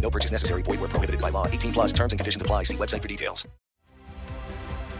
No purchase necessary. Void where prohibited by law. 18 plus terms and conditions apply. See website for details.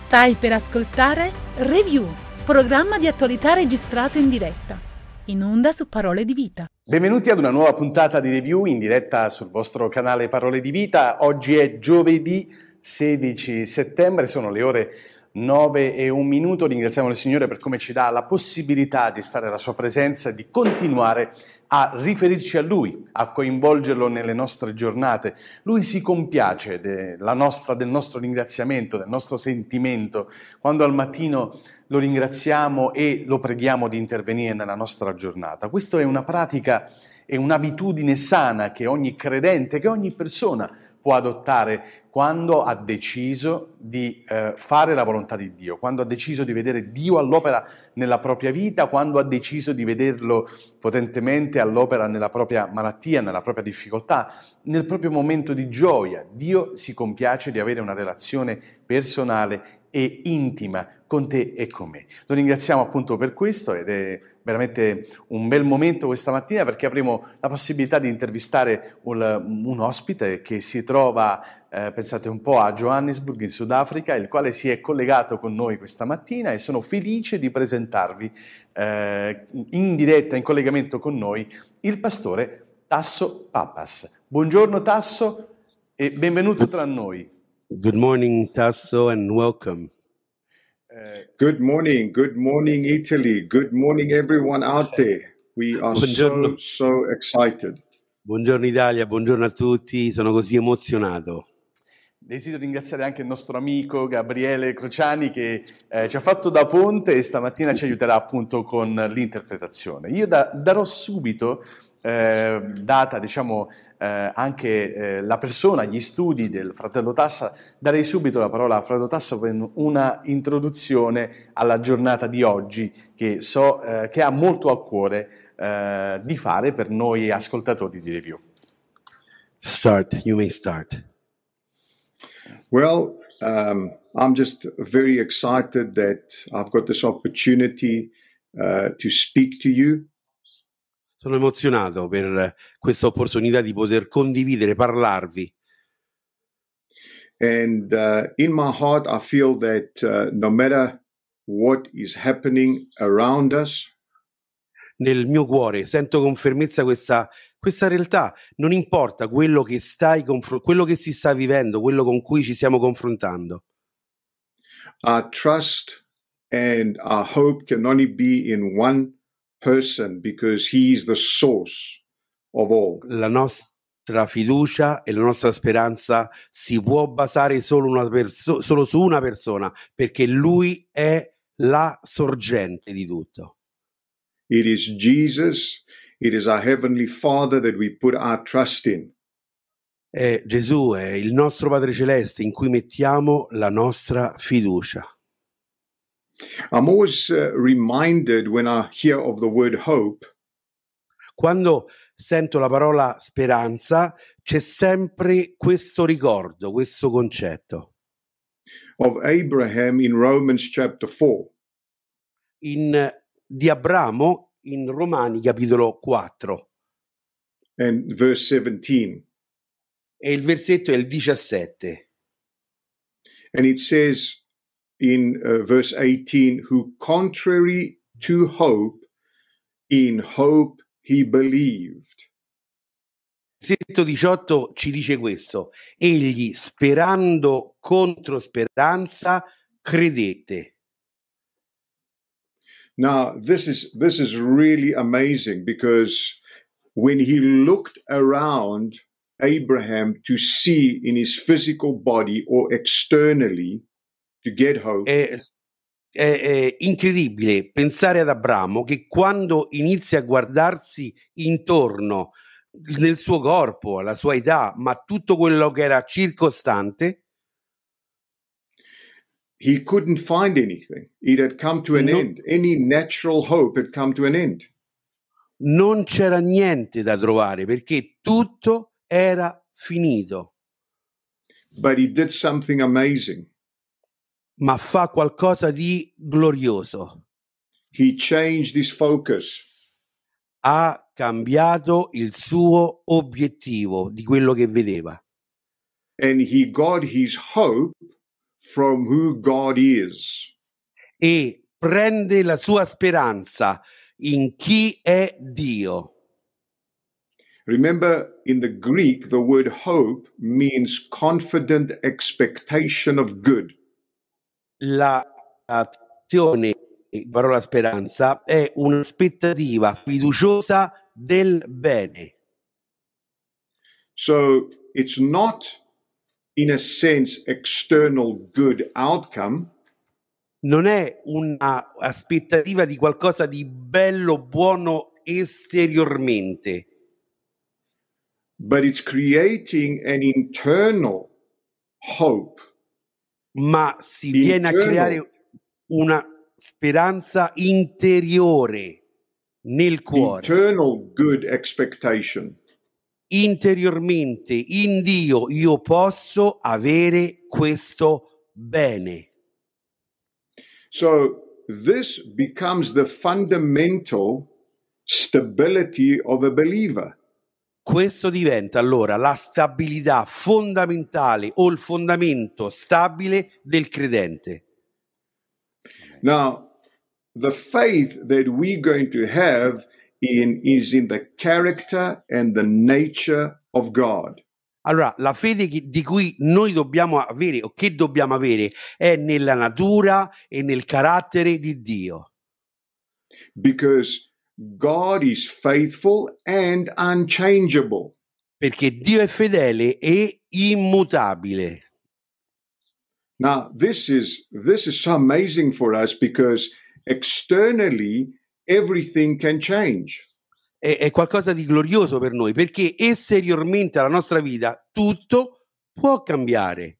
Stai per ascoltare Review, programma di attualità registrato in diretta. In onda su Parole di Vita. Benvenuti ad una nuova puntata di review in diretta sul vostro canale Parole di Vita. Oggi è giovedì 16 settembre, sono le ore 9 e un minuto. Ringraziamo il Signore per come ci dà la possibilità di stare alla sua presenza e di continuare a riferirci a Lui, a coinvolgerlo nelle nostre giornate. Lui si compiace della nostra, del nostro ringraziamento, del nostro sentimento, quando al mattino lo ringraziamo e lo preghiamo di intervenire nella nostra giornata. Questa è una pratica e un'abitudine sana che ogni credente, che ogni persona può adottare quando ha deciso di eh, fare la volontà di Dio, quando ha deciso di vedere Dio all'opera nella propria vita, quando ha deciso di vederlo potentemente all'opera nella propria malattia, nella propria difficoltà, nel proprio momento di gioia. Dio si compiace di avere una relazione personale e intima con te e con me. Lo ringraziamo appunto per questo ed è veramente un bel momento questa mattina perché avremo la possibilità di intervistare un, un ospite che si trova, eh, pensate un po', a Johannesburg in Sudafrica, il quale si è collegato con noi questa mattina e sono felice di presentarvi eh, in diretta, in collegamento con noi, il pastore Tasso Papas. Buongiorno Tasso e benvenuto tra noi. Good morning, Tasso, and welcome. Uh, good morning, good morning, Italy. Good morning, everyone out there. We are so, so excited. Buongiorno Italia, buongiorno a tutti, sono così emozionato. Desidero ringraziare anche il nostro amico Gabriele Crociani che eh, ci ha fatto da ponte e stamattina ci aiuterà appunto con l'interpretazione. Io da, darò subito eh, data diciamo, eh, anche eh, la persona, gli studi del fratello Tassa, darei subito la parola a fratello Tassa per una introduzione alla giornata di oggi che so eh, che ha molto a cuore eh, di fare per noi ascoltatori di review. Start, you may start. Well, um, I'm just very excited that I've got this opportunity uh, to speak to you. Sono emozionato per questa opportunità di poter condividere, parlarvi. And uh, in my heart, I feel that uh, no matter what is happening around us, nel mio cuore sento con fermezza questa, questa realtà. Non importa quello che, stai quello che si sta vivendo, quello con cui ci stiamo confrontando. Our trust and our hope can only be in one person because he is the source of all. La nostra fiducia e la nostra speranza si può basare solo, perso- solo su una persona perché lui è la sorgente di tutto. It is Jesus, it is our heavenly Father that we put our trust in. È Gesù, è il nostro Padre Celeste in cui mettiamo la nostra fiducia. I'm always uh, reminded when I hear of the word hope. Quando sento la parola speranza, c'è sempre questo ricordo, questo concetto. Of Abraham in Romans chapter 4. In, di Abramo in Romani capitolo 4. And verse 17. E il versetto è il 17. And it says in uh, verse 18, who contrary to hope, in hope he believed. Versetto 18 ci dice questo, egli sperando contro speranza credete. Now, this is this is really amazing because when he looked around Abraham to see in his physical body or externally to get hope, È, è- è incredibile pensare ad Abramo che quando inizia a guardarsi intorno nel suo corpo, alla sua età, ma tutto quello che era circostante, he couldn't find anything. It had come to an No. end. Any natural hope had come to an end. non c'era niente da trovare perché tutto era finito. But he did something amazing. Ma fa qualcosa di glorioso. He changed his focus. Ha cambiato il suo obiettivo di quello che vedeva and he got his hope from who God is. e prende la sua speranza in chi è Dio. Remember, in the Greek, the word hope means confident expectation of good. La azione, parola speranza, è un'aspettativa fiduciosa del bene. So it's not, in a sense, external good outcome, Non è un'aspettativa di qualcosa di bello, buono esteriormente, but it's creating an internal hope. Ma si viene a creare una speranza interiore nel cuore. Internal good expectation. interiormente in Dio io posso avere questo bene. So this becomes the fundamental stability of a believer. Questo diventa allora la stabilità fondamentale o il fondamento stabile del credente. Now, the faith that we're going to have in is in the character and the nature of God. Allora, la fede che- di cui noi dobbiamo avere o che dobbiamo avere è nella natura e nel carattere di Dio, Because God is faithful and unchangeable. perché Dio è fedele e immutabile. Now, this is this is so amazing for us because externally everything can change. è, è qualcosa di glorioso per noi perché esteriormente alla nostra vita tutto può cambiare,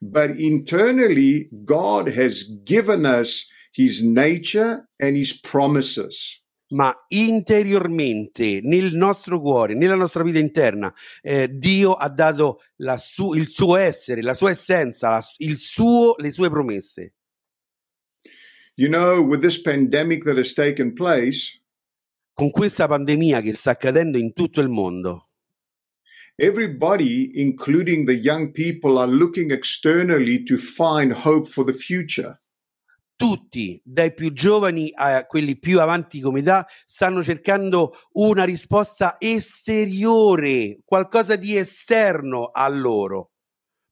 But internally, God has given us his nature and his promises. ma interiormente nel nostro cuore, nella nostra vita interna, eh, Dio ha dato la su- il suo essere, la sua essenza, la- il suo, le sue promesse. You know, with this pandemic that has taken place, Con questa pandemia che sta accadendo in tutto il mondo, everybody, including the young people, are looking externally to find hope for the future. Tutti, dai più giovani a quelli più avanti come età, stanno cercando una risposta esteriore, qualcosa di esterno a loro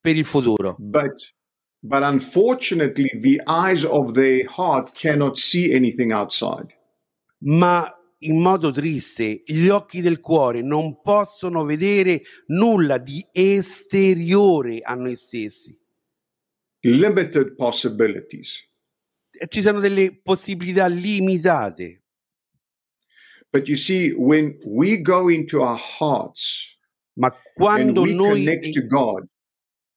per il futuro. But but unfortunately, the eyes of their heart cannot see anything outside. Ma in modo triste, gli occhi del cuore non possono vedere nulla di esteriore a noi stessi. Limited possibilities. E Ci sono delle possibilità limitate. But you see, when we go into our hearts Ma and quando noi connect to God,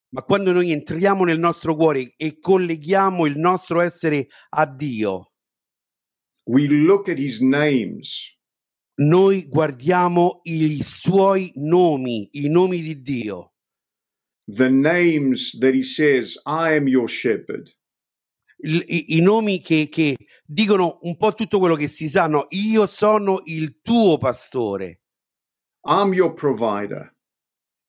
Ma quando noi entriamo nel nostro cuore e colleghiamo il nostro essere a Dio, we look at His names, noi guardiamo i suoi nomi, i nomi di Dio, the names that He says, I am your shepherd. Il- i, i nomi che, che dicono un po' tutto quello che si sa, no? Io sono il tuo pastore, I'm your provider.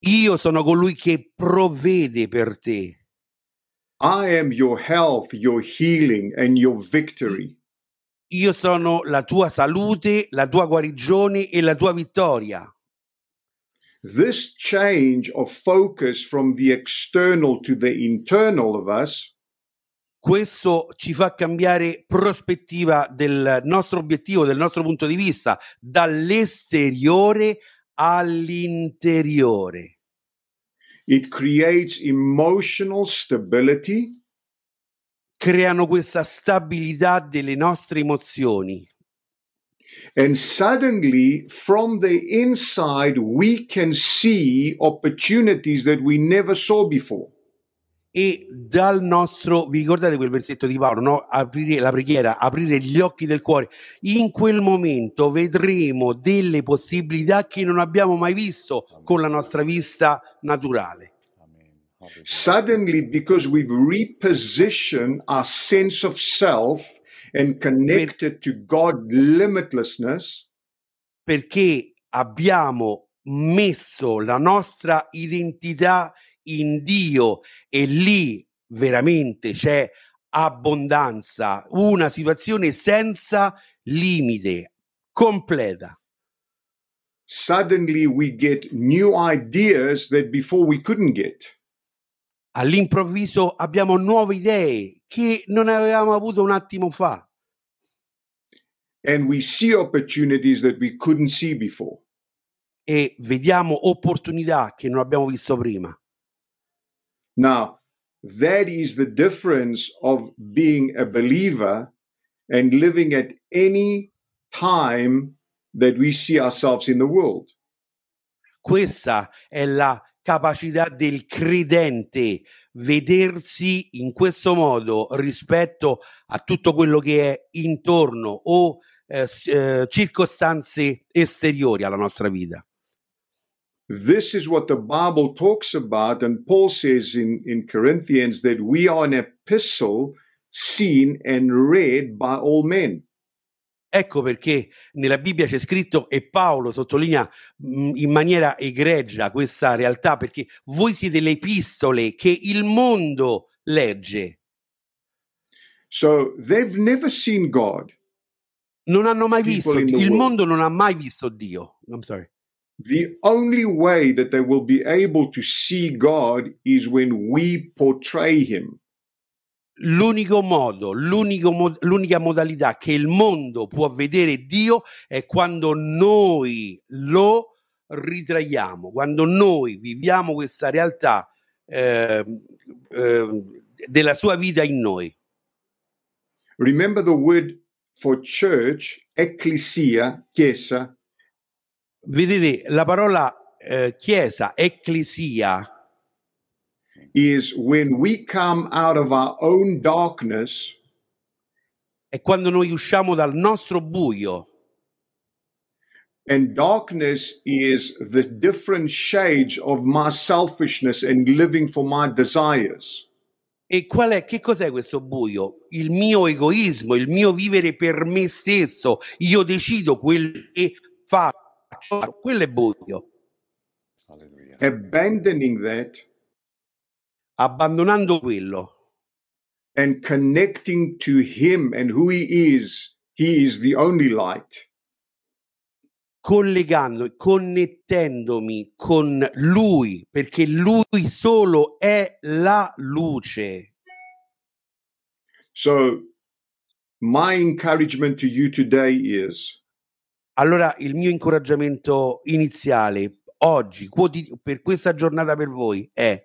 io sono colui che provvede per te, I am your health, your healing, and your victory. io sono la tua salute, la tua guarigione e la tua vittoria. This change of focus from the external to the internal of us questo ci fa cambiare prospettiva del nostro obiettivo, del nostro punto di vista, dall'esteriore all'interiore. It creates emotional stability. Creano questa stabilità delle nostre emozioni. And suddenly, from the inside, we can see opportunities that we never saw before. E dal nostro, vi ricordate quel versetto di Paolo, no? Aprire la preghiera, aprire gli occhi del cuore. In quel momento vedremo delle possibilità che non abbiamo mai visto con la nostra vista naturale. Suddenly, because we've repositioned our sense of self and connected to God limitlessness, perché abbiamo messo la nostra identità in Dio e lì veramente c'è abbondanza, una situazione senza limite, completa. Suddenly we get new ideas that before we couldn't get. All'improvviso abbiamo nuove idee che non avevamo avuto un attimo fa. And we see opportunities that we couldn't see before. E vediamo opportunità che non abbiamo visto prima. Now, that is the difference of being a believer and living at any time that we see ourselves in the world. Questa è la capacità del credente vedersi in questo modo rispetto a tutto quello che è intorno o eh, eh, circostanze esteriori alla nostra vita. This is what the Bible talks about, and Paul says in, in Corinthians that we are an epistle seen and read by all men. Ecco perché nella Bibbia c'è scritto e Paolo sottolinea mh, in maniera egregia questa realtà perché voi siete le epistole che il mondo legge. So they've never seen God. Non hanno mai People visto the il world. mondo non ha mai visto Dio. I'm sorry. The only way that they will be able to see God is when we portray Him. L'unico modo, l'unico mo- l'unica modalità che il mondo può vedere Dio è quando noi lo ritraiamo, quando noi viviamo questa realtà eh, eh, della sua vita in noi. Remember the word for church, ecclesia, chiesa, Vedete, la parola eh, chiesa, ecclesia, is when we come out of our own darkness è quando noi usciamo dal nostro buio. And darkness is the different shades of my selfishness and living for my desires. E qual è, che cos'è questo buio? Il mio egoismo, il mio vivere per me stesso. Io decido quello che faccio. Quello è buio. Abandoning that Abbandonando quello and connecting to Him and who He is, He is the only light. collegando e connettendomi con lui, perché lui solo è la luce. So, my encouragement to you today is Allora il mio incoraggiamento iniziale oggi, quotidi- per questa giornata per voi, è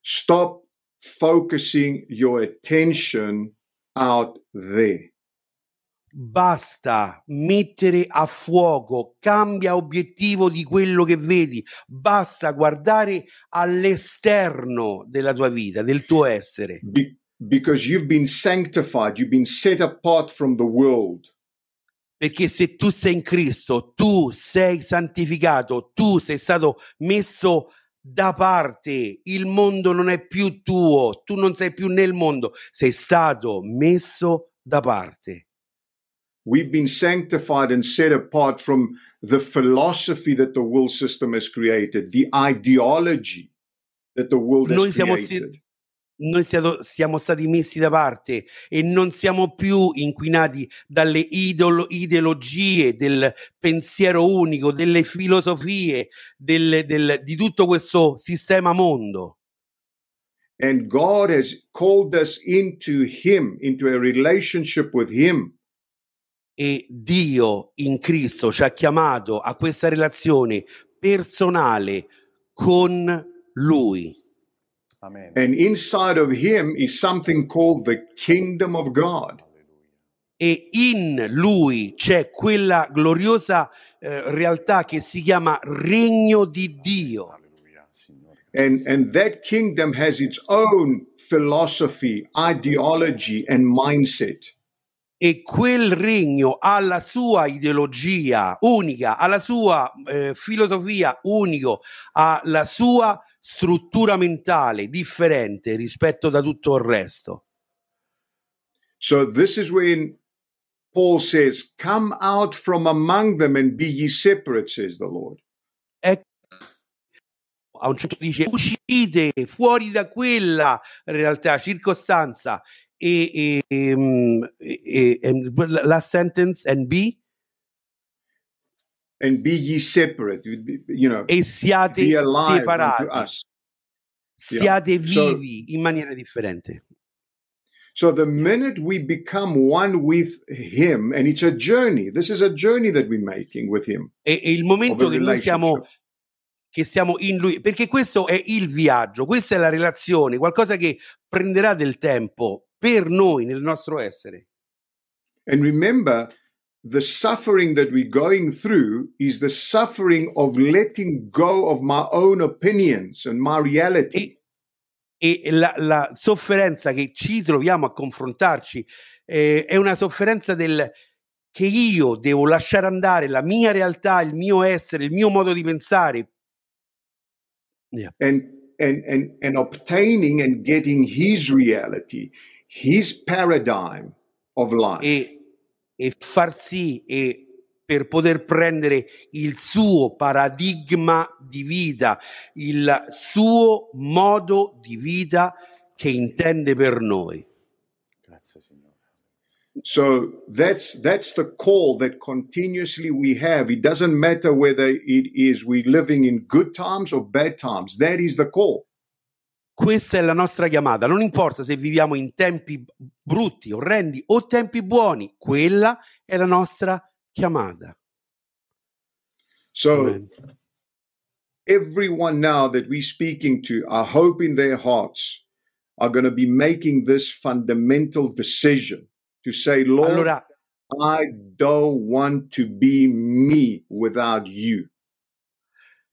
stop focusing your attention out there. basta mettere a fuoco, cambia obiettivo di quello che vedi, basta guardare all'esterno della tua vita, del tuo essere. Be- because you've been sanctified, you've been set apart from the world. Perché se tu sei in Cristo, tu sei santificato, tu sei stato messo da parte, il mondo non è più tuo, tu non sei più nel mondo, sei stato messo da parte. We've been sanctified and set apart from the philosophy that the world system has created, the ideology that the world has Noi siamo, created. si- noi siamo, siamo stati messi da parte e non siamo più inquinati dalle idolo, ideologie del pensiero unico, delle filosofie, del, del, di tutto questo sistema mondo. And God has called us into Him, into a relationship with Him. E Dio in Cristo ci ha chiamato a questa relazione personale con Lui. Amen. And inside of Him is something called the kingdom of God. E in Lui c'è quella gloriosa eh, realtà che si chiama Regno di Dio. And, and that kingdom has its own philosophy, ideology, and mindset. e quel regno ha la sua ideologia unica, ha la sua eh, filosofia unico, ha la sua struttura mentale differente rispetto da tutto il resto. So this is when Paul says, Come out from among them and be ye separate, says the Lord. Ecco, a un certo punto dice uscite fuori da quella realtà, circostanza e, e, ehm, e, e and last sentence and be And be ye separate, you know, e siate be alive unto separati, us. Yeah. siate So- vivi in maniera differente. So the minute we become one with Him, and it's a journey, this is a journey that we're making with Him. E, e il momento che noi siamo, che siamo in lui, perché questo è il viaggio, questa è la relazione, qualcosa che prenderà del tempo per noi nel nostro essere. And remember, the suffering that we're going through is the suffering of letting go of my own opinions and my reality. E, e la, la sofferenza che ci troviamo a confrontarci eh, è una sofferenza del che io devo lasciare andare la mia realtà, il mio essere, il mio modo di pensare. Yeah. and and and and obtaining and getting his reality his paradigm of life e, e far sì e per poter prendere il suo paradigma di vita, il suo modo di vita che intende per noi. Grazie, Signore. so that's that's the call that continuously we have it doesn't matter whether it is we living in good times or bad times that is the call Questa è la nostra chiamata, non importa se viviamo in tempi brutti, orrendi o tempi buoni, quella è la nostra chiamata. so Amen. everyone now that we're speaking to i hope in their hearts are going to be making this fundamental decision to say lord Allora, I don't want to be me without you.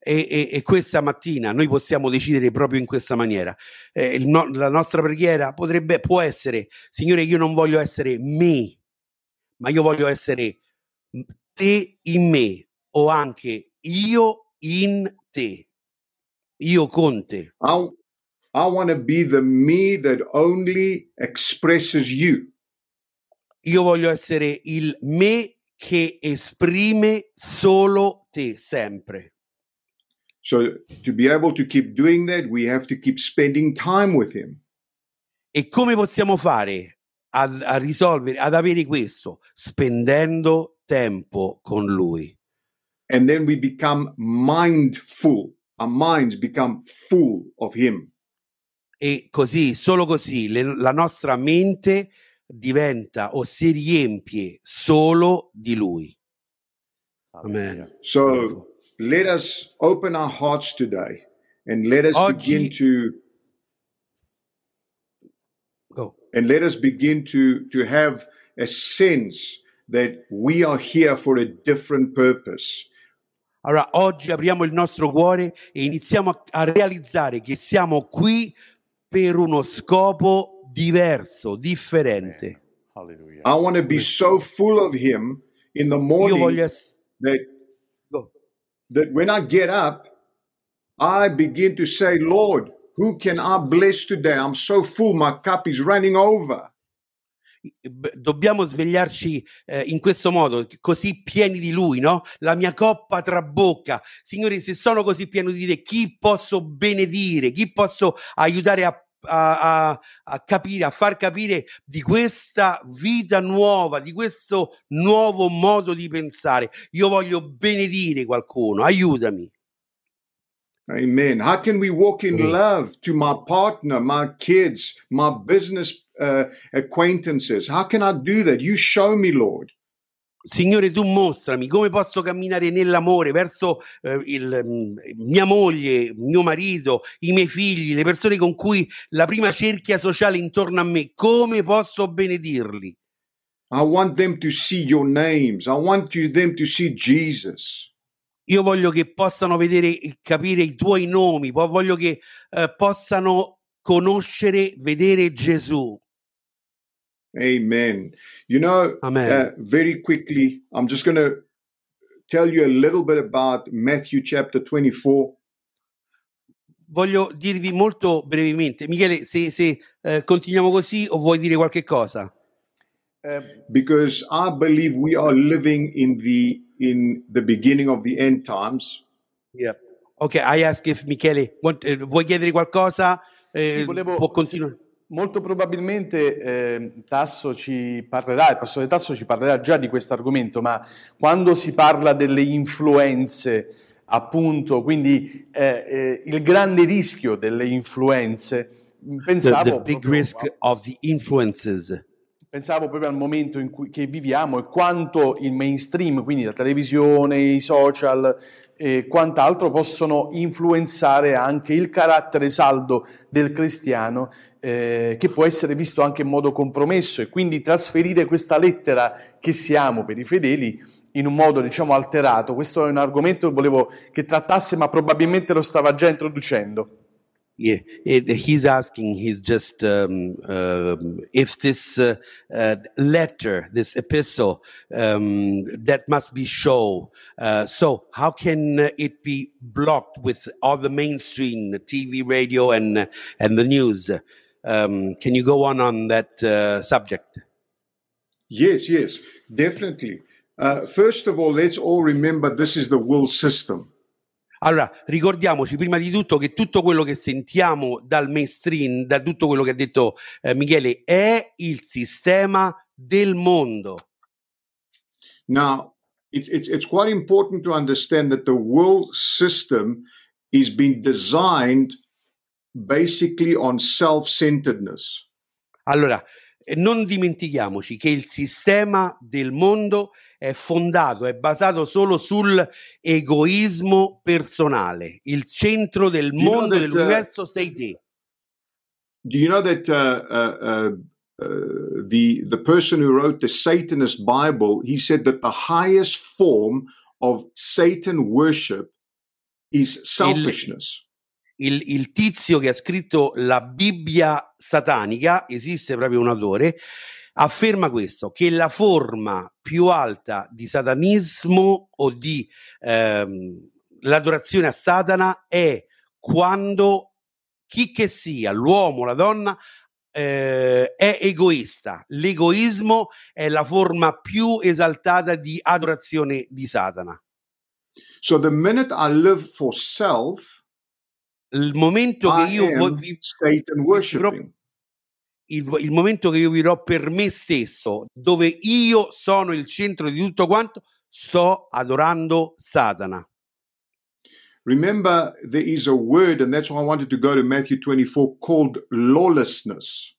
E, e- e questa mattina noi possiamo decidere proprio in questa maniera. Eh, no- la nostra preghiera potrebbe, può essere, Signore, io non voglio essere me, ma io voglio essere te in me o anche io in te, io con te. I, I want to be the me that only expresses you. Io voglio essere il me che esprime solo te sempre. E come possiamo fare a, a risolvere, ad avere questo? Spendendo tempo con lui. And then we become mindful. Our minds become full of him. E così, solo così, le- la nostra mente diventa o si riempie solo di lui. Amen. So let us open our hearts today and let us Oggi- begin to Go. and let us begin to to have a sense that we are here for a different purpose. Allora, oggi apriamo il nostro cuore e iniziamo a, a realizzare che siamo qui per uno scopo diverso, differente. Alleluia. I want to be so full of him in the Io morning voglio essere... that that when I get up, I begin to say, Lord, who can I bless today? I'm so full, my cup is running over. dobbiamo svegliarci eh, in questo modo, così pieni di Lui, no? La mia coppa trabocca. Signore, se sono così pieno di te, chi posso benedire? Chi posso aiutare a, a, a, a capire, a far capire di questa vita nuova, di questo nuovo modo di pensare. Io voglio benedire qualcuno, aiutami. Amen. How can we walk in love to my partner, my kids, my business uh, acquaintances? How can I do that? You show me, Lord. Signore, tu mostrami come posso camminare nell'amore verso eh, il, mm, mia moglie, mio marito, i miei figli, le persone con cui la prima cerchia sociale intorno a me, come posso benedirli? I want them to see your names. I want you, them to see Jesus. Io voglio che possano vedere e capire i tuoi nomi, voglio che eh, possano conoscere, vedere Gesù. Amen. You know, Amen. uh, very quickly, I'm just going to tell you a little bit about Matthew chapter 24. Voglio dirvi molto brevemente, Michele, se, se eh, continuiamo così o vuoi dire qualche cosa? Eh, because I believe we are living in the in the beginning of the end times. Yeah. Ok, I ask if Michele, want- eh, vuoi chiedere qualcosa? Eh, Sì, volevo- può continuare. Molto probabilmente eh, Tasso ci parlerà, il pastore Tasso ci parlerà già di questo argomento, ma quando si parla delle influenze, appunto, quindi eh, eh, il grande rischio delle influenze, The, pensavo, the big proprio risk of the influences. Pensavo proprio al momento in cui viviamo e quanto il mainstream, quindi la televisione, i social e quant'altro possono influenzare anche il carattere saldo del cristiano eh, che può essere visto anche in modo compromesso e quindi trasferire questa lettera che siamo per i fedeli in un modo diciamo alterato. Questo è un argomento che volevo che trattasse ma probabilmente lo stava già introducendo. Yeah, it, he's asking. He's just um, um, if this uh, uh, letter, this epistle, um, that must be show. Uh, so how can it be blocked with all the mainstream TV, radio, and and the news? Um, can you go on on that uh, subject? Yes, yes, definitely. Uh, first of all, let's all remember this is the world system. Allora, ricordiamoci prima di tutto che tutto quello che sentiamo dal mainstream, da tutto quello che ha detto eh, Michele, è il sistema del mondo. Now, it's, it's, it's quite important to understand that the world system is being designed basically on self centeredness. Allora, eh, non dimentichiamoci che il sistema del mondo è fondato, è basato solo sull'egoismo personale. Il centro del Do you know mondo, that, uh, dell'universo sei te. Do you know that uh, uh, the the person who wrote the Satanist Bible he said that the highest form of Satan worship is selfishness. Il, il tizio che ha scritto la Bibbia satanica, esiste proprio un autore, afferma questo, che la forma più alta di satanismo o di ehm, l'adorazione a Satana è quando chi che sia, l'uomo, la donna, eh, è egoista. L'egoismo è la forma più esaltata di adorazione di Satana. So the minute I live for self, Il momento che I io vo- am vi- Satan worshiping. Il, il momento che io vivrò per me stesso, dove io sono il centro di tutto quanto, sto adorando Satana. Remember, there is a word, and that's why I wanted to go to Matthew 24, called lawlessness.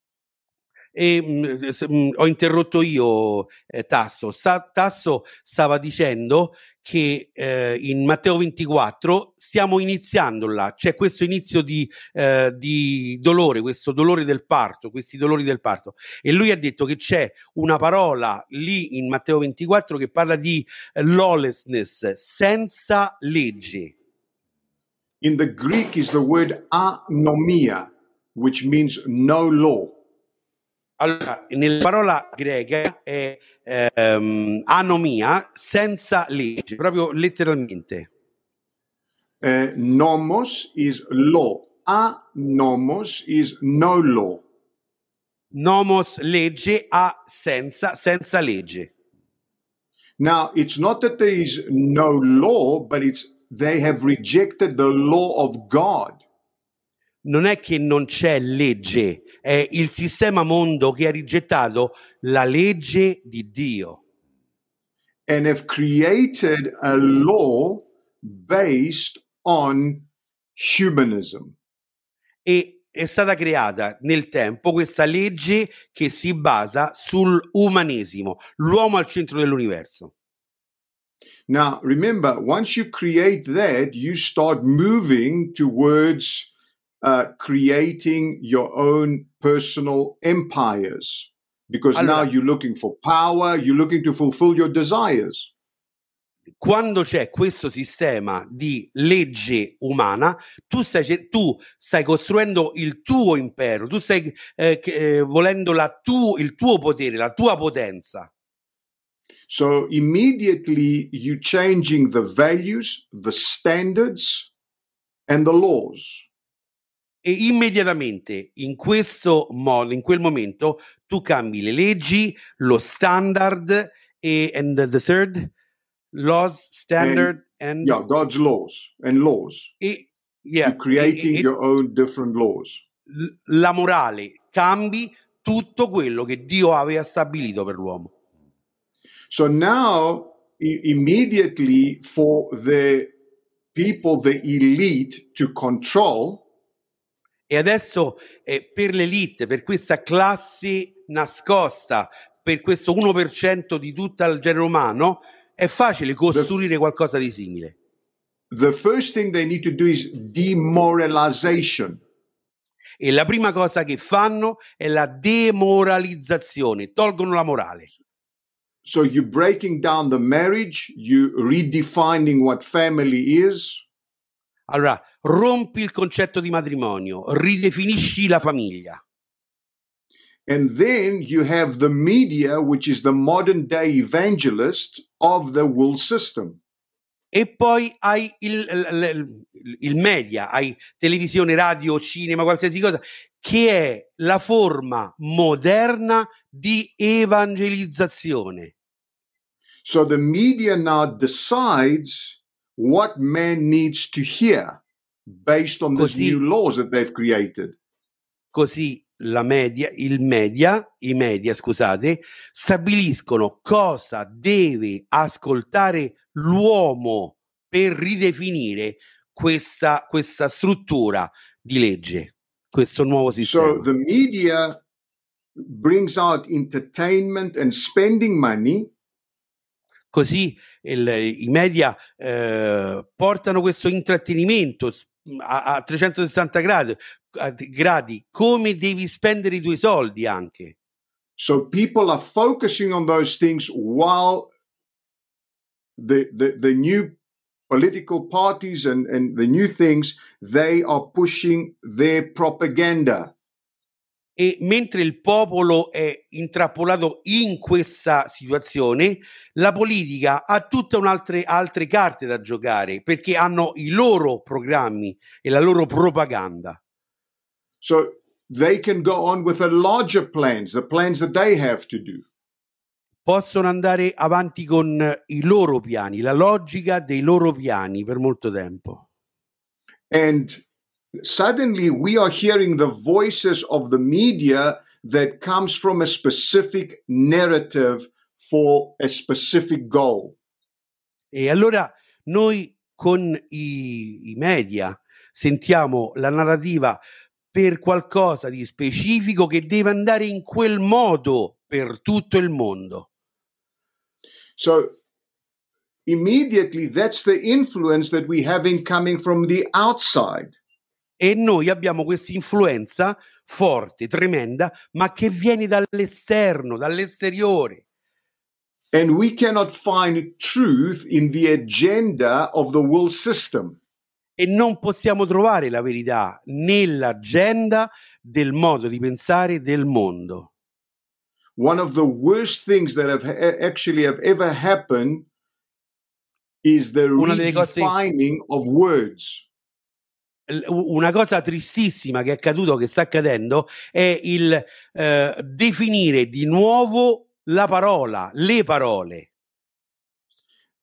E mh, s- mh, ho interrotto io eh, Tasso. Sa- Tasso stava dicendo che eh, in Matteo 24 stiamo iniziando là, c'è questo inizio di, eh, di dolore, questo dolore del parto, questi dolori del parto. E lui ha detto che c'è una parola lì in Matteo 24 che parla di eh, lawlessness, senza legge. In the Greek is the word anomia, which means no law. Allora, nella parola greca è ehm, anomia senza legge, proprio letteralmente. Uh, nomos is law. Anomos is no law. Nomos legge a senza, senza legge. Now, it's not that there is no law, but it's they have rejected the law of God. non è che non c'è legge, è il sistema mondo che ha rigettato la legge di Dio. and have created a law based on humanism. E è stata creata nel tempo questa legge che si basa sull'umanesimo, l'uomo al centro dell'universo. Now, remember, once you create that, you start moving towards uh, creating your own personal empires. Because now Allora- you're looking for power, you're looking to fulfill your desires. Quando c'è questo sistema di legge umana, tu stai, tu stai costruendo il tuo impero, tu stai eh, eh, volendo la tu- il tuo potere, la tua potenza. So immediately you're changing the values, the standards, and the laws. E immediatamente in questo modo, in quel momento, tu cambi le leggi, lo standard e and the third laws, standard and, Yeah, God's laws and laws. e- yeah, You're creating e- e- your own different laws. la morale, cambi tutto quello che Dio aveva stabilito per l'uomo. So now, immediately for the people, the elite, to control, E adesso eh, per l'elite, per questa classe nascosta, per questo 1% di tutto il genere umano, è facile costruire qualcosa di simile. the first thing they need to do is demoralization. E la prima cosa che fanno è la demoralizzazione, tolgono la morale. So you're breaking down the marriage, you redefining what family is, Allora, rompi il concetto di matrimonio, ridefinisci la famiglia. and then you have the media, which is the modern day evangelist of the world system. E poi hai il, il- il- il media, hai televisione, radio, cinema, qualsiasi cosa, che è la forma moderna di evangelizzazione. So the media now decides what man needs to hear based on these Così- new laws that they've created. Così la media, il media, i media, scusate, stabiliscono cosa deve ascoltare l'uomo per ridefinire questa, questa struttura di legge, questo nuovo sistema. So the media brings out entertainment and spending money Così il- i media eh, portano questo intrattenimento a, a 360 gradi, a- gradi, come devi spendere i tuoi soldi anche. So people are focusing on those things while the the, the new political parties and, and the new things they are pushing their propaganda. E mentre il popolo è intrappolato in questa situazione, la politica ha tutte un'altre altre carte da giocare perché hanno i loro programmi e la loro propaganda. So they can go on with the larger plans, the plans that they have to do. Possono andare avanti con i loro piani, la logica dei loro piani per molto tempo. And suddenly we are hearing the voices of the media that comes from a specific narrative for a specific goal. E allora noi con i, i media sentiamo la narrativa per qualcosa di specifico che deve andare in quel modo per tutto il mondo. So immediately that's the influence that we're having coming from the outside. E noi abbiamo questa influenza forte, tremenda, ma che viene dall'esterno, dall'esteriore. And we cannot find truth in the agenda of the world system. E non possiamo trovare la verità nell'agenda del modo di pensare del mondo. One of the worst things that have ha- actually have ever happened is the delle cose- redefining of words. Una cosa tristissima che è accaduto, che sta accadendo, è il eh, definire di nuovo la parola, le parole.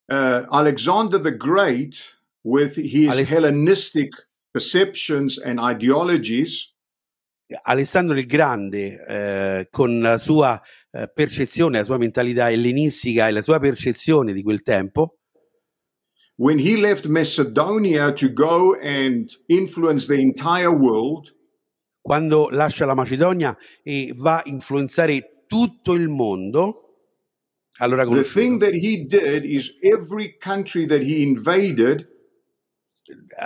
Uh, Alexander the Great, with his Alex- Hellenistic perceptions and ideologies, Alessandro il Grande, eh, con la sua eh, percezione, la sua mentalità ellenistica e la sua percezione di quel tempo, when he left Macedonia to go and influence the entire world, quando lascia la Macedonia e va a influenzare tutto il mondo, allora the thing that he did is every country that he invaded,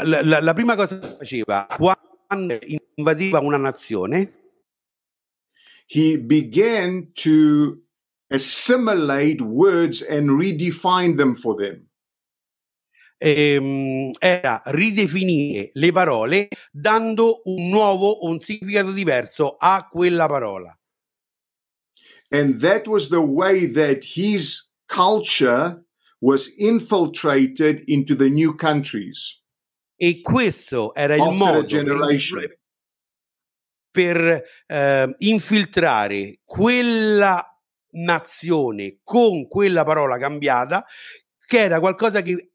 La, la- la prima cosa che faceva quando invadeva una nazione, he began to assimilate words and redefine them for them. Ehm, era ridefinire le parole dando un nuovo un significato diverso a quella parola. And that was the way that his culture was infiltrated into the new countries. E questo era il modo per, eh, infiltrare quella nazione con quella parola cambiata, che era qualcosa che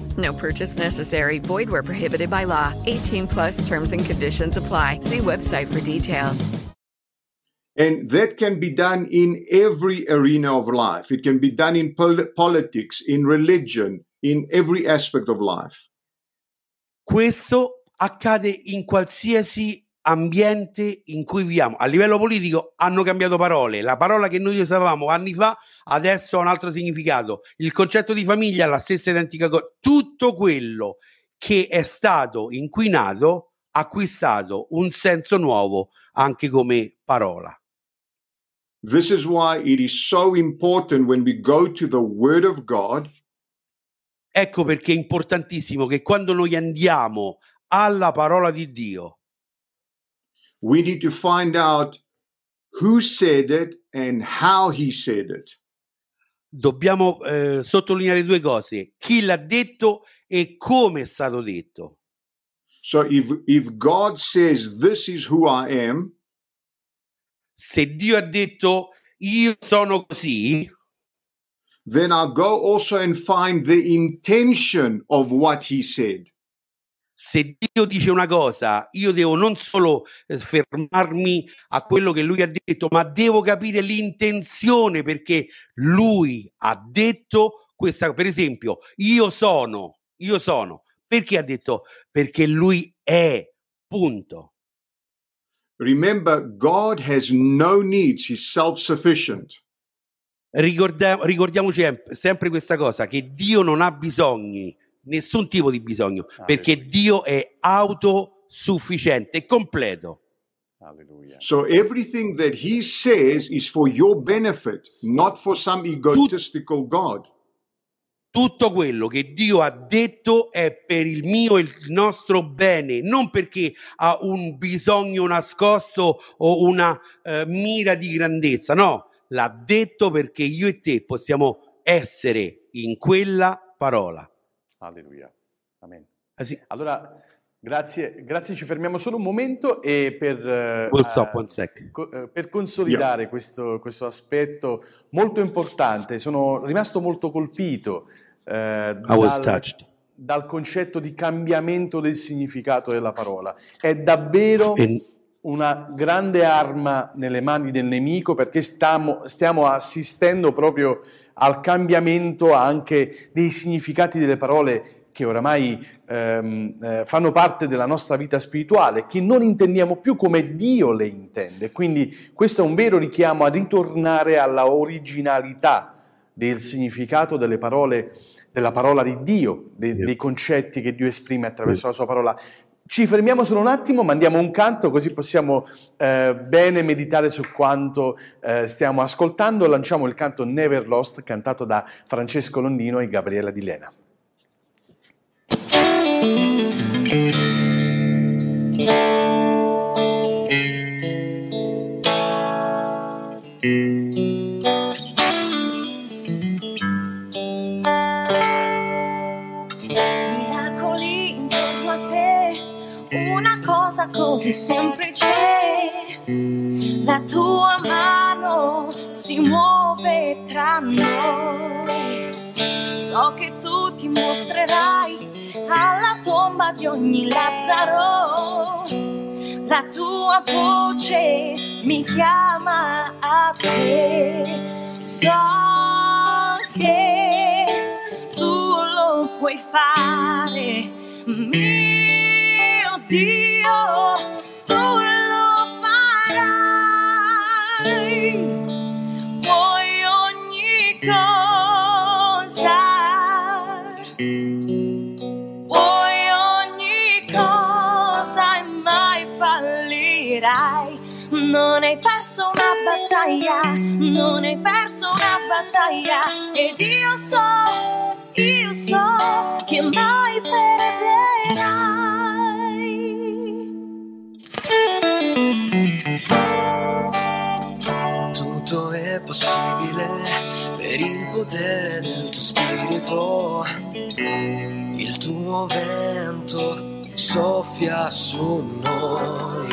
No purchase necessary. Void where prohibited by law. 18 plus terms and conditions apply. See website for details. And that can be done in every arena of life. It can be done in pol- politics, in religion, in every aspect of life. Questo accade in qualsiasi ambiente in cui viviamo. A livello politico hanno cambiato parole. La parola che noi usavamo anni fa adesso ha un altro significato. Il concetto di famiglia ha la stessa identica cosa. Tutto quello che è stato inquinato ha acquistato un senso nuovo anche come parola. This is why it is so important when we go to the Word of God Ecco perché è importantissimo che quando noi andiamo alla parola di Dio, we need to find out who said it and how he said it. dobbiamo eh, sottolineare due cose: chi l'ha detto e come è stato detto. So if if God says this is who I am, Se Dio ha detto io sono così, then I'll go also and find the intention of what he said. Se Dio dice una cosa, io devo non solo eh, fermarmi a quello che lui ha detto, ma devo capire l'intenzione perché lui ha detto questa. Per esempio, io sono, io sono. Perché ha detto? Perché lui è, punto. Remember, God has no needs, he's self sufficient. Ricorda- ricordiamoci em- sempre questa cosa, che Dio non ha bisogni, nessun tipo di bisogno, perché Dio è autosufficiente e completo. Alleluia. So everything that he says is for your benefit, not for some egotistical God. Tutto quello che Dio ha detto è per il mio e il nostro bene, non perché ha un bisogno nascosto o una eh, mira di grandezza, no, l'ha detto perché io e te possiamo essere in quella parola. Alleluia. Amen. Ah, sì. Allora, grazie, grazie, ci fermiamo solo un momento e per, eh, eh, eh, per consolidare questo, questo aspetto molto importante, sono rimasto molto colpito eh, dal, dal concetto di cambiamento del significato della parola. È davvero E- una grande arma nelle mani del nemico perché stiamo, stiamo assistendo proprio al cambiamento anche dei significati delle parole che oramai ehm, eh, fanno parte della nostra vita spirituale, che non intendiamo più come Dio le intende. Quindi questo è un vero richiamo a ritornare alla originalità del significato delle parole, della parola di Dio, de- dei concetti che Dio esprime attraverso la sua parola. Ci fermiamo solo un attimo, mandiamo un canto così possiamo eh, bene meditare su quanto eh, stiamo ascoltando. Lanciamo il canto Never Lost cantato da Francesco Londino e Gabriella Di Lena. Cosa così semplice. La tua mano si muove tra noi. So che tu ti mostrerai alla tomba di ogni Lazzaro. La tua voce mi chiama a te. So che tu lo puoi fare, mio Dio, tu lo farai. Puoi ogni cosa, puoi ogni cosa e mai fallirai. Non hai perso una battaglia, non hai perso una battaglia ed io so, io so che mai perderai. Possibile per il potere del tuo spirito. Il tuo vento soffia su noi,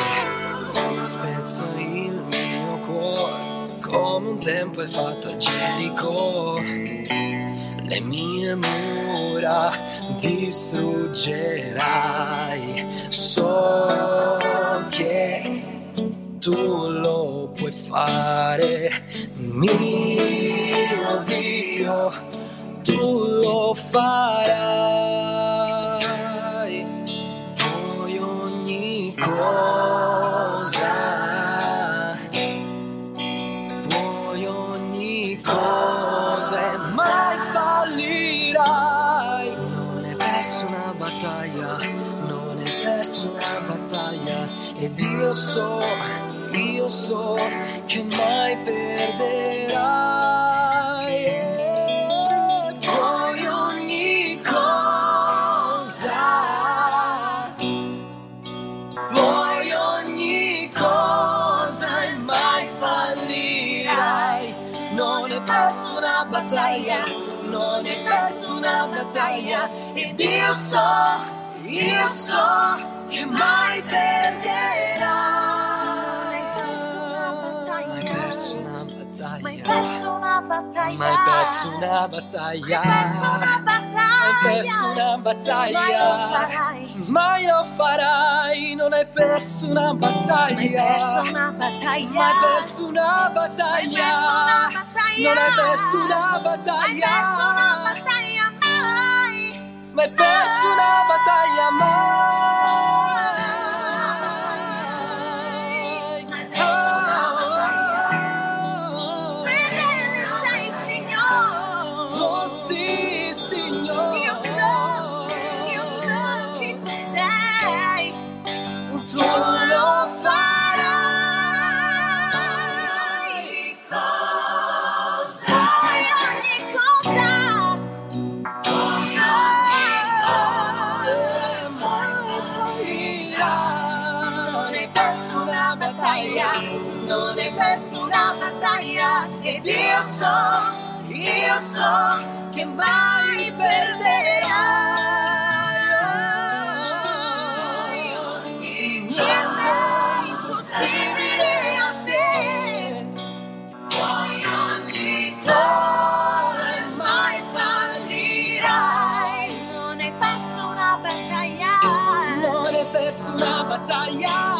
spezza il mio cuore come un tempo è fatto a Gerico. Le mie mura distruggerai. So che tu lo puoi fare, mio Dio, tu lo farai. Puoi ogni cosa, puoi ogni cosa e mai fallirai. Non hai perso una battaglia, non hai perso una battaglia ed io so, io so che mai perderai. E puoi ogni cosa, puoi ogni cosa e mai fallirai. Non hai perso una battaglia, non hai perso una battaglia ed io so, io so che mai perderai. Perso una battaglia. Mai perso una battaglia. Mai perso una battaglia. Hai perso una battaglia. Mai lo farai. Mai lo farai. Non hai perso una battaglia. Mai perso una battaglia. Mai perso una battaglia. Mai perso una battaglia. Non hai perso una battaglia. perso una battaglia mai. Mai perso una battaglia mai. Ed io so, io so che mai perderai. Niente è impossibile a te. Puoi ogni cosa mai fallirai. Non hai perso una battaglia. Non hai perso una battaglia.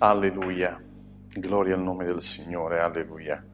Alleluia. Gloria al nome del Signore, alleluia.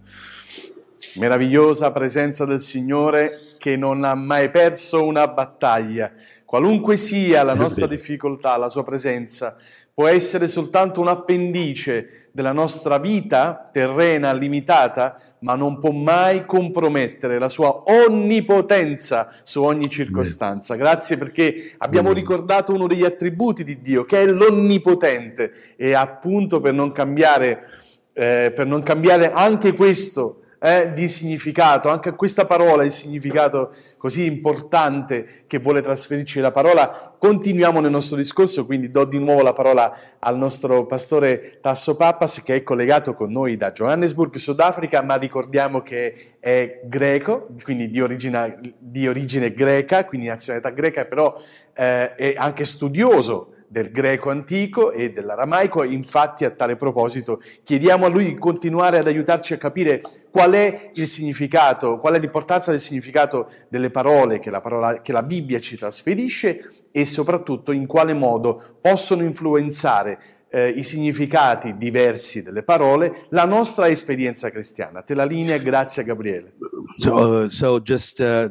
Meravigliosa presenza del Signore che non ha mai perso una battaglia. Qualunque sia la nostra difficoltà, la sua presenza può essere soltanto un appendice della nostra vita terrena limitata, ma non può mai compromettere la sua onnipotenza su ogni circostanza. Grazie perché abbiamo ricordato uno degli attributi di Dio, che è l'onnipotente, e appunto per non cambiare, eh, per non cambiare anche questo eh, di significato, anche questa parola il significato così importante che vuole trasferirci la parola. Continuiamo nel nostro discorso, quindi do di nuovo la parola al nostro pastore Tasso Pappas che è collegato con noi da Johannesburg, Sudafrica, ma ricordiamo che è greco, quindi di origine, di origine greca, quindi nazionalità greca, però eh, è anche studioso del greco antico e dell'aramaico. Infatti a tale proposito chiediamo a lui di continuare ad aiutarci a capire qual è il significato, qual è l'importanza del significato delle parole che la, parola, che la Bibbia ci trasferisce e soprattutto in quale modo possono influenzare eh, i significati diversi delle parole, la nostra esperienza cristiana. Te la linea, grazie Gabriele. So, so just uh,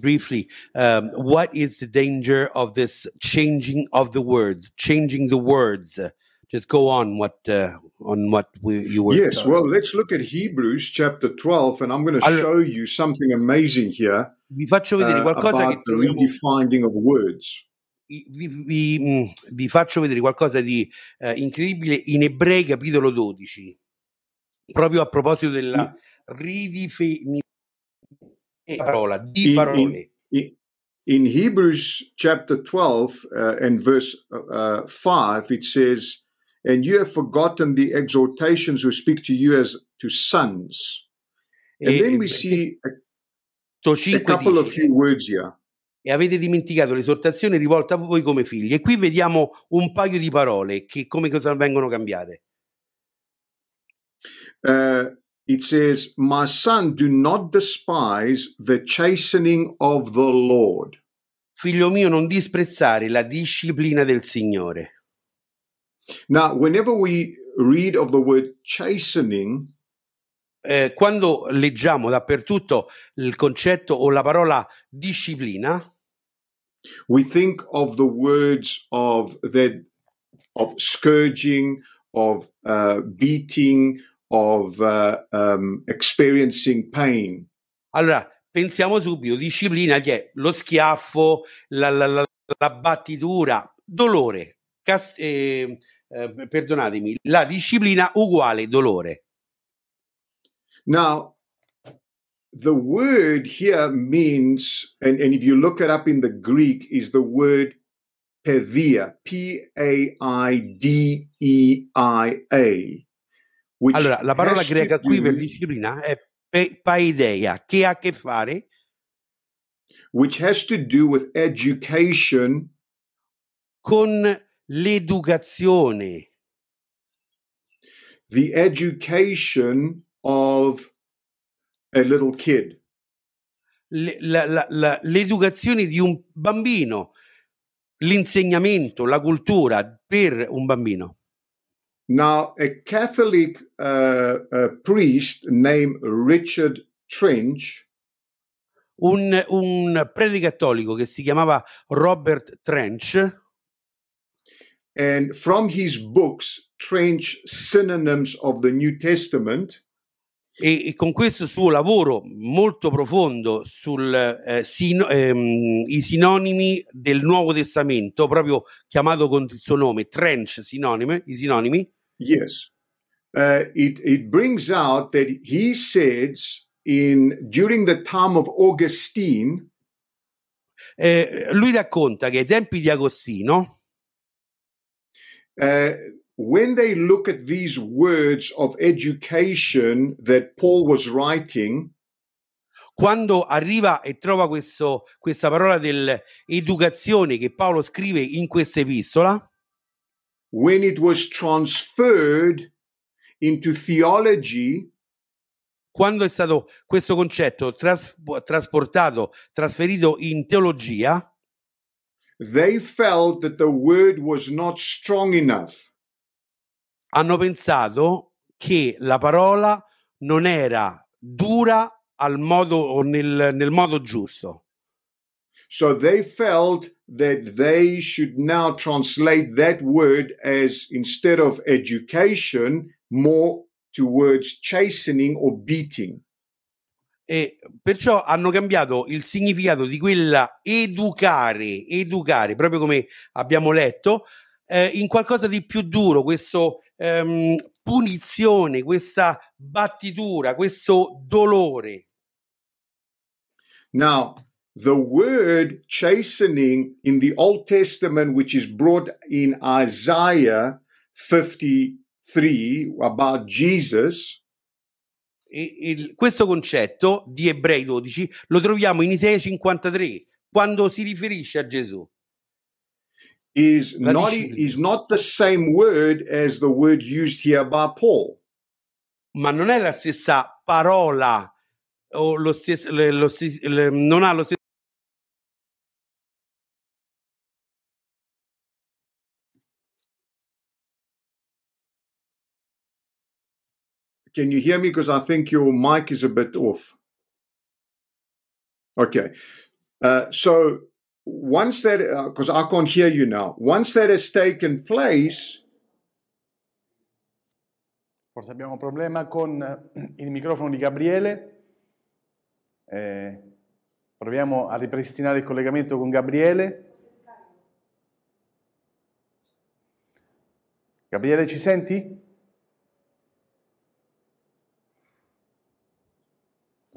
briefly, um, what is the danger of this changing of the words, changing the words? Just go on what uh, on what we, you were. Yes, well, let's look at Hebrews chapter 12, and I'm going to allora, show you something amazing here. Vi faccio vedere uh, qualcosa about che the redefining of words. Vi, vi, mm, vi, faccio vedere qualcosa di eh, incredibile in Ebrei capitolo 12, proprio a proposito della ridefinizione parola, di parole. In, in, in Hebrews chapter 12 uh, and verse uh, 5, it says, And you have forgotten the exhortations who speak to you as to sons. And e, then we see a, a couple dice, of few words here. E avete dimenticato l'esortazione rivolta a voi come figli. E qui vediamo un paio di parole che come cosa vengono cambiate. Uh, it says, My son, do not despise the chastening of the Lord. Figlio mio, non disprezzare la disciplina del Signore. Now, whenever we read of the word chastening, eh, quando leggiamo dappertutto il concetto o la parola disciplina, we think of the words of that of scourging, of uh, beating, of uh, um, experiencing pain. Allora, pensiamo subito, disciplina che è lo schiaffo, la, la, la, la battitura, dolore. Cast- eh, eh, perdonatemi, la disciplina uguale dolore. Now, the word here means, and, and if you look it up in the Greek, is the word pedia, P A I D E I A. Allora, la parola greca qui per disciplina è pe- paideia, che ha a che fare which has to do with education con l'educazione. The education of a little kid. La, la, la, l'educazione di un bambino, l'insegnamento, la cultura per un bambino. Now, a Catholic uh, a priest named Richard Trench un, un prete cattolico che si chiamava Robert Trench and from his books Trench Synonyms of the New Testament e, e, con questo suo lavoro molto profondo sui eh, sino, ehm, sinonimi del Nuovo Testamento, proprio chiamato con il suo nome, Trench sinonime, i sinonimi. Yes. Uh, it, it brings out that he says in during the time of Augustine eh, lui racconta che ai tempi di Agostino uh, when they look at these words of education that Paul was writing, quando arriva e trova questo, questa parola dell'educazione che Paolo scrive in questa epistola, when it was transferred into theology, quando è stato questo concetto tras- trasportato, trasferito in teologia, they felt that the word was not strong enough hanno pensato che la parola non era dura al modo o nel, nel modo giusto. So they felt that they should now translate that word as instead of education, more towards chastening or beating. E perciò hanno cambiato il significato di quella educare, educare, proprio come abbiamo letto, eh, in qualcosa di più duro, questo ehm, punizione, questa battitura, questo dolore. Now, the word chastening in the Old Testament, which is brought in Isaiah 53 about Jesus, il- questo concetto di Ebrei 12 lo troviamo in Isaia 53, quando si riferisce a Gesù. Is not, is not the same word as the word used here by Paul. Ma non è la stessa parola, o lo stesso, le- lo le- non ha lo stesso Can you hear me? Because I think your mic is a bit off. Okay. Uh, so once that, because I can't hear you now, once that has taken place, Forse abbiamo un problema con eh, il microfono di Gabriele. Eh, proviamo a ripristinare il collegamento con Gabriele. Gabriele, ci senti?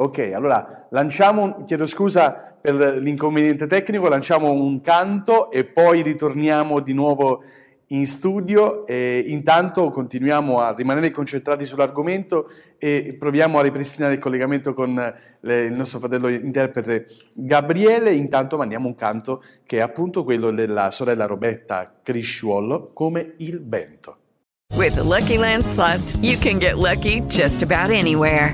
Ok, allora lanciamo, chiedo scusa per l'inconveniente tecnico, lanciamo un canto e poi ritorniamo di nuovo in studio e intanto continuiamo a rimanere concentrati sull'argomento e proviamo a ripristinare il collegamento con le- il nostro fratello interprete Gabriele, intanto mandiamo un canto che è appunto quello della sorella Roberta Crisciuolo come il vento. With the Lucky Land slots, you can get lucky just about anywhere.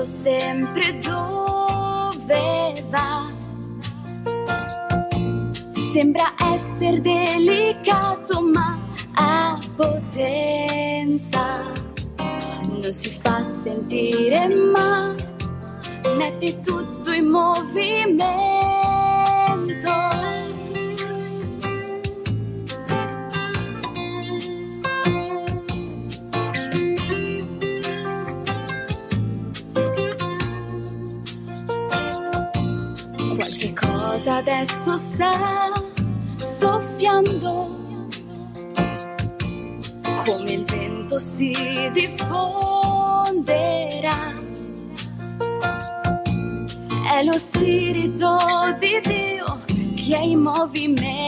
Chiedo sempre dove va. Sembra essere delicato ma ha potenza. Non si fa sentire ma mette tutto in movimento. Cosa adesso sta soffiando, come il vento si diffonderà. È lo spirito di Dio che è in movimento,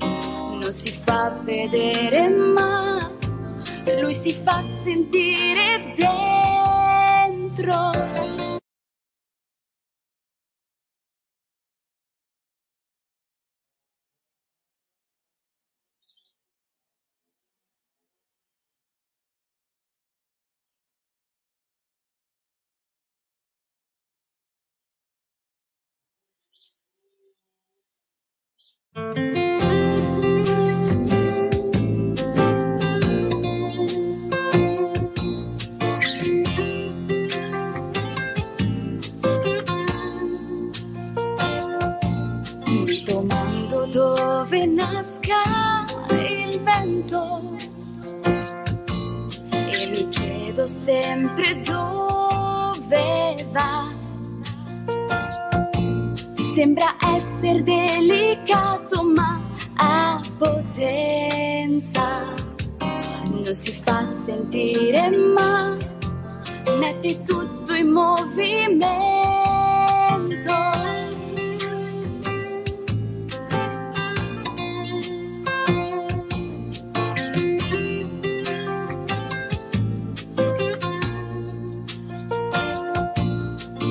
non si fa vedere ma lui si fa sentire dentro. Mi domando dove nasca il vento e mi chiedo sempre dove va. Sembra essere delicato Non si fa sentire ma mette tutto lui movimento.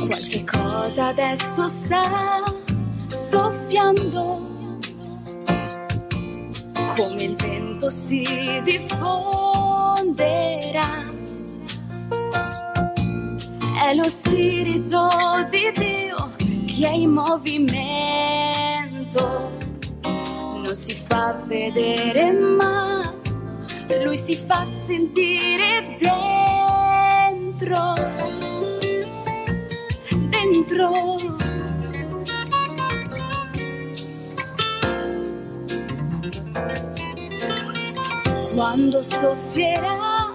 Qualche cosa adesso sta soffiando come il vento si diffonderà. È lo spirito di Dio che è in movimento. Non si fa vedere ma lui si fa sentire dentro. Dentro. Quando soffierà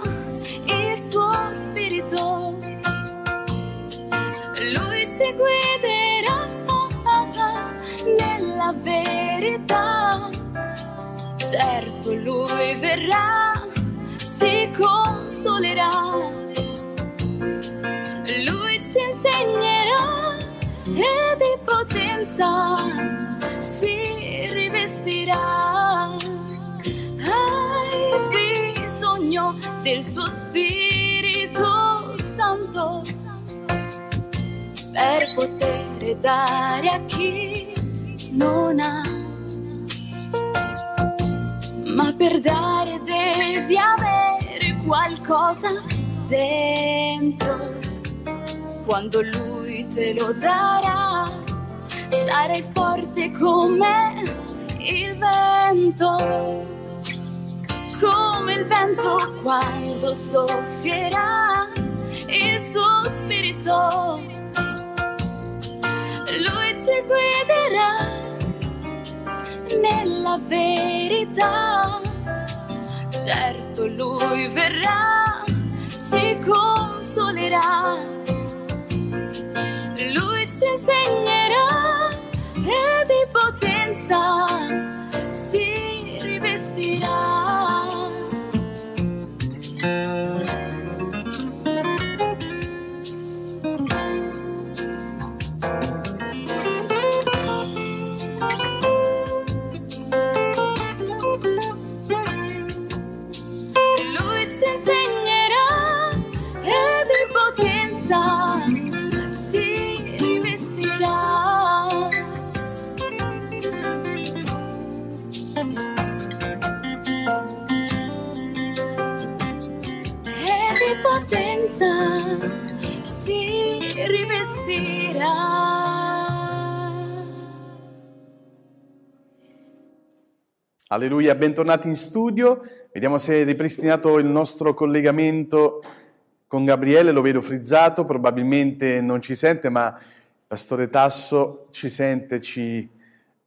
il suo spirito, lui ci guiderà nella verità. Certo lui verrà, si consolerà, lui ci insegnerà e di potenza. Ci del suo Spirito Santo per poter dare a chi non ha. Ma per dare devi avere qualcosa dentro. Quando lui te lo darà, sarai forte come il vento come il vento quando soffierà il suo spirito. Lui ci guiderà nella verità. Certo lui verrà, ci consolerà. Lui ci insegnerà e di potenza si E di potenza si rivestirà. Alleluia, bentornati in studio. Vediamo se è ripristinato il nostro collegamento con Gabriele, lo vedo frizzato, probabilmente non ci sente, ma Pastore Tasso ci sente, ci,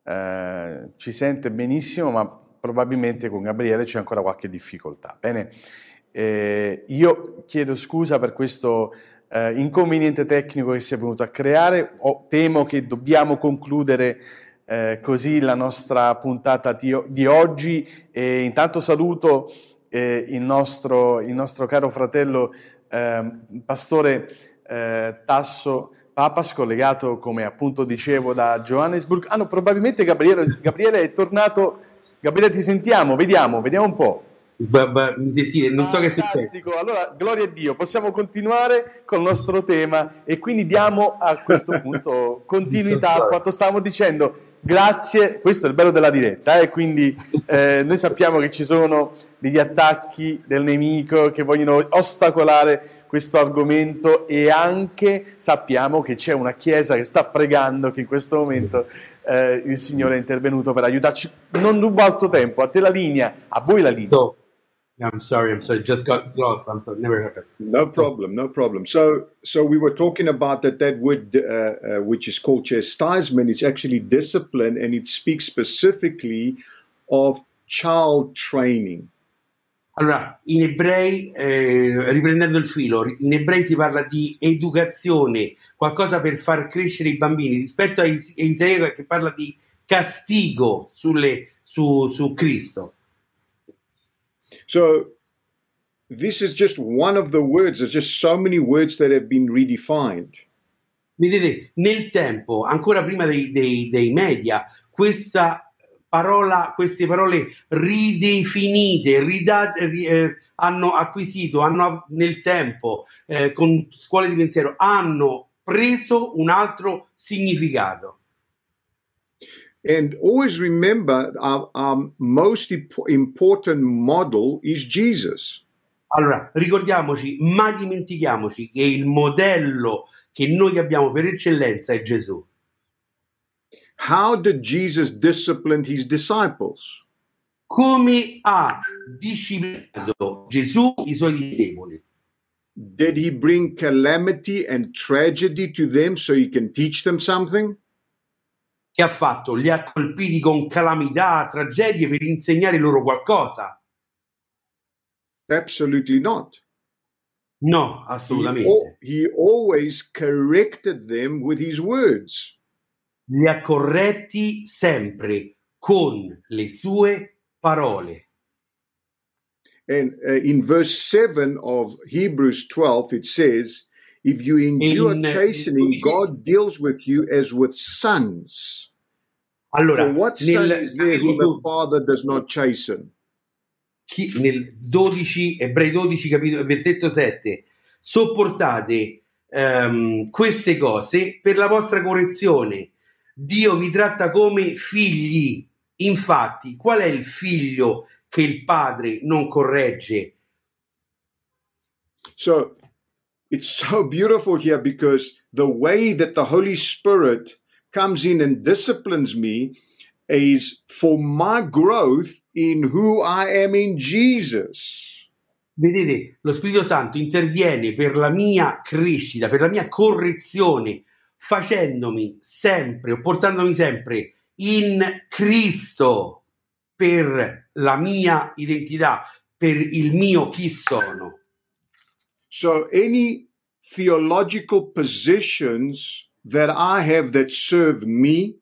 eh, ci sente benissimo, ma probabilmente con Gabriele c'è ancora qualche difficoltà. Bene, eh, io chiedo scusa per questo eh, inconveniente tecnico che si è venuto a creare, Ho- temo che dobbiamo concludere eh, così la nostra puntata di, di oggi. E intanto saluto eh, il, nostro, il nostro caro fratello ehm, Pastore eh, Tasso Papas, collegato, come appunto dicevo, da Johannesburg. Ah no, probabilmente Gabriele, Gabriele è tornato. Gabriele, ti sentiamo, vediamo, vediamo un po'. Va- va- mi sentite? Non so che succede. Fantastico, allora gloria a Dio, possiamo continuare col nostro tema e quindi diamo a questo punto continuità a quanto stavamo dicendo. Grazie, questo è il bello della diretta, eh, quindi eh, noi sappiamo che ci sono degli attacchi del nemico che vogliono ostacolare questo argomento e anche sappiamo che c'è una chiesa che sta pregando che in questo momento eh, il Signore è intervenuto per aiutarci. Non rubo altro tempo, a te la linea, a voi la linea. I'm sorry, I'm sorry, just got lost. I'm sorry, never happened. No problem, no problem. So, so we were talking about that that word, uh, uh, which is called chastisement, it's actually discipline, and it speaks specifically of child training. Allora, in ebrei, eh, riprendendo il filo, in ebrei si parla di educazione, qualcosa per far crescere i bambini, rispetto a Isaia che parla di castigo sulle- su, su Cristo. So, this is just one of the words. There's just so many words that have been redefined. Vedete, nel tempo, ancora prima dei, dei- dei media, questa parola, queste parole ridefinite, ridate, ri- eh, hanno acquisito, hanno nel tempo, eh, con scuole di pensiero, hanno preso un altro significato. And always remember our, our most imp- important model is Jesus. Allora, ricordiamoci, ma dimentichiamoci che il modello che noi abbiamo per eccellenza è Gesù. How did Jesus discipline his disciples? Come ha disciplinato Gesù i suoi discepoli? Did he bring calamity and tragedy to them so he can teach them something? Che ha fatto? Li ha colpiti con calamità, tragedie per insegnare loro qualcosa? Absolutely not. No, He, assolutamente. al- he always corrected them with his words. Li ha corretti sempre con le sue parole. And uh, in verse 7 of Hebrews 12, it says, If you endure In, chastening, God deals with you as with sons. Allora, For what son nel is there whom the Father does not chasten? chi- nel 12, Ebrei 12, capitolo, versetto 7, sopportate ehm, queste cose per la vostra correzione. Dio vi tratta come figli. Infatti, qual è il figlio che il padre non corregge? So it's so beautiful here because the way that the Holy Spirit comes in and disciplines me is for my growth in who I am in Jesus. Vedete, lo Spirito Santo interviene per la mia crescita, per la mia correzione, facendomi sempre o portandomi sempre in Cristo per la mia identità, per il mio chi sono. So any theological positions that I have that serve me,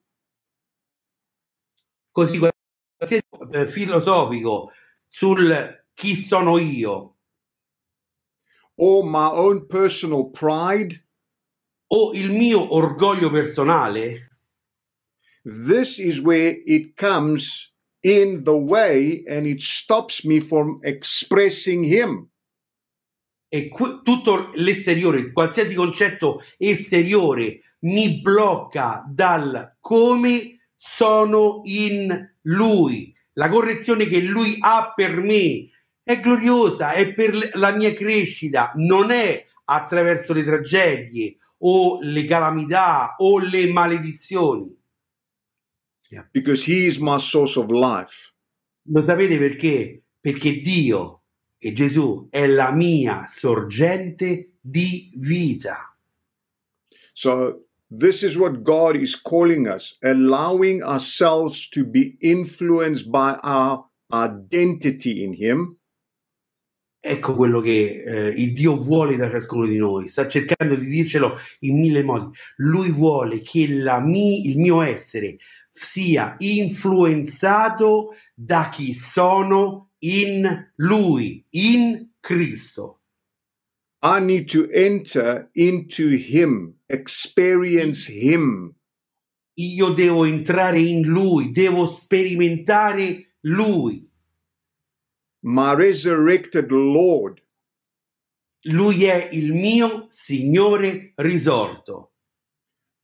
Così qualsiasi filosofico sul chi sono io. Or my own personal pride, o il mio orgoglio personale, this is where it comes in the way and it stops me from expressing Him. E que- tutto l'esteriore, qualsiasi concetto esteriore mi blocca dal come sono in lui. La correzione che lui ha per me è gloriosa, è per la mia crescita, non è attraverso le tragedie o le calamità o le maledizioni. because he is my source of life. Lo sapete perché? Perché Dio e Gesù è la mia sorgente di vita. So, this is what God is calling us, allowing ourselves to be influenced by our identity in Him. Ecco quello che eh, il Dio vuole da ciascuno di noi, sta cercando di dircelo in mille modi. Lui vuole che la mi- il mio essere sia influenzato da chi sono in Lui, in Cristo. I need to enter into Him, experience Him. Io devo entrare in Lui, devo sperimentare Lui. My resurrected Lord. Lui è il mio Signore risorto.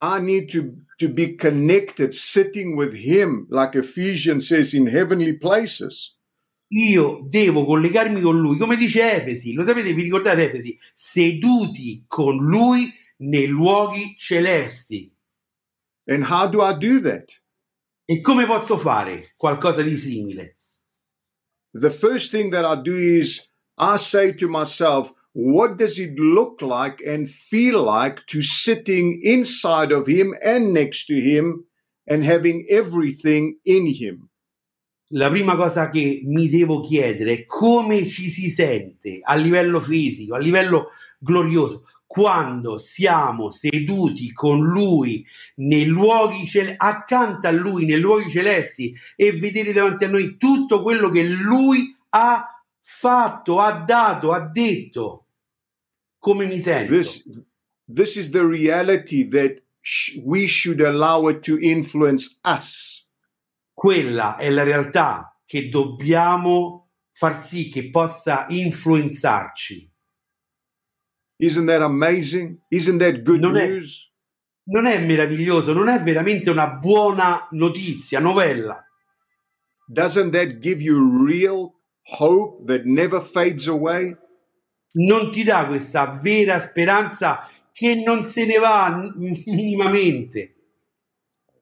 I need to, to be connected, sitting with Him, like Ephesians says, in heavenly places. Io devo collegarmi con lui, come dice Efesi, lo sapete, vi ricordate Efesi? Seduti con lui nei luoghi celesti. And how do I do that? E come posso fare qualcosa di simile? The first thing that I do is I say to myself, what does it look like and feel like to sitting inside of Him and next to Him and having everything in Him? La prima cosa che mi devo chiedere è come ci si sente a livello fisico, a livello glorioso, quando siamo seduti con lui nei luoghi cel- accanto a lui nei luoghi celesti e vedere davanti a noi tutto quello che lui ha fatto, ha dato, ha detto come mi sento. This, this is the reality that sh- we should allow it to influence us. Quella è la realtà che dobbiamo far sì che possa influenzarci. Isn't that amazing? Isn't that good Non è- news? Non è meraviglioso, non è veramente una buona notizia, novella. Doesn't that give you real hope that never fades away? Non ti dà questa vera speranza che non se ne va minimamente.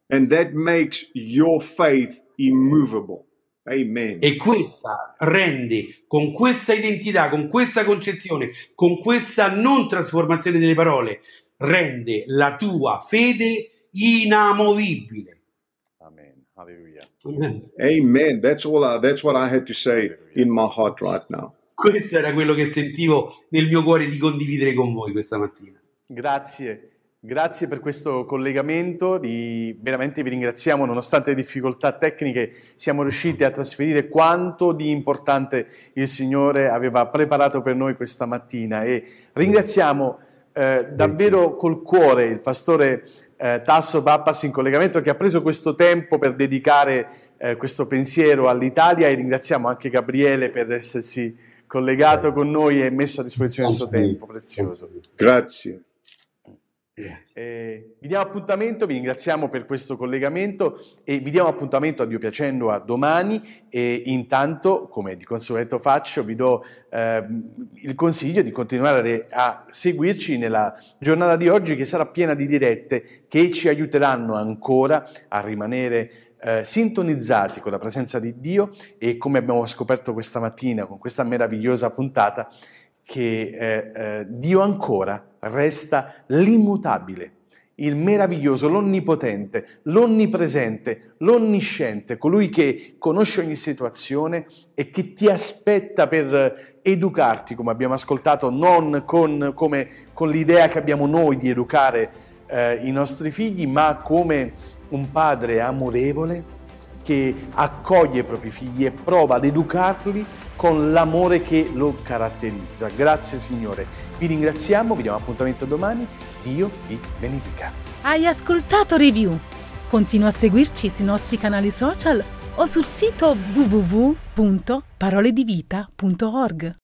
And that makes your faith immovable. Amen. E questa rende, con questa identità, con questa concezione, con questa non trasformazione delle parole, rende la tua fede inamovibile. Amen. Alleluia. Amen. That's all. I, that's what I had to say in my heart right now. Questo era quello che sentivo nel mio cuore di condividere con voi questa mattina. Grazie, grazie per questo collegamento, veramente vi ringraziamo, nonostante le difficoltà tecniche siamo riusciti a trasferire quanto di importante il Signore aveva preparato per noi questa mattina e ringraziamo eh, davvero col cuore il pastore eh, Tasso Pappas in collegamento che ha preso questo tempo per dedicare eh, questo pensiero all'Italia e ringraziamo anche Gabriele per essersi collegato con noi e messo a disposizione il suo tempo prezioso. Grazie. Eh, vi diamo appuntamento, vi ringraziamo per questo collegamento e vi diamo appuntamento a Dio piacendo a domani. E intanto, come di consueto faccio, vi do ehm, il consiglio di continuare a seguirci nella giornata di oggi che sarà piena di dirette che ci aiuteranno ancora a rimanere eh, sintonizzati con la presenza di Dio. E come abbiamo scoperto questa mattina con questa meravigliosa puntata, che eh, eh, Dio ancora resta l'immutabile, il meraviglioso, l'onnipotente, l'onnipresente, l'onnisciente, colui che conosce ogni situazione e che ti aspetta per educarti, come abbiamo ascoltato, non con, come, con l'idea che abbiamo noi di educare eh, i nostri figli, ma come un padre amorevole che accoglie i propri figli e prova ad educarli con l'amore che lo caratterizza. Grazie Signore, vi ringraziamo, vi diamo appuntamento domani, Dio vi benedica. Hai ascoltato Review? Continua a seguirci sui nostri canali social o sul sito www.paroledivita.org.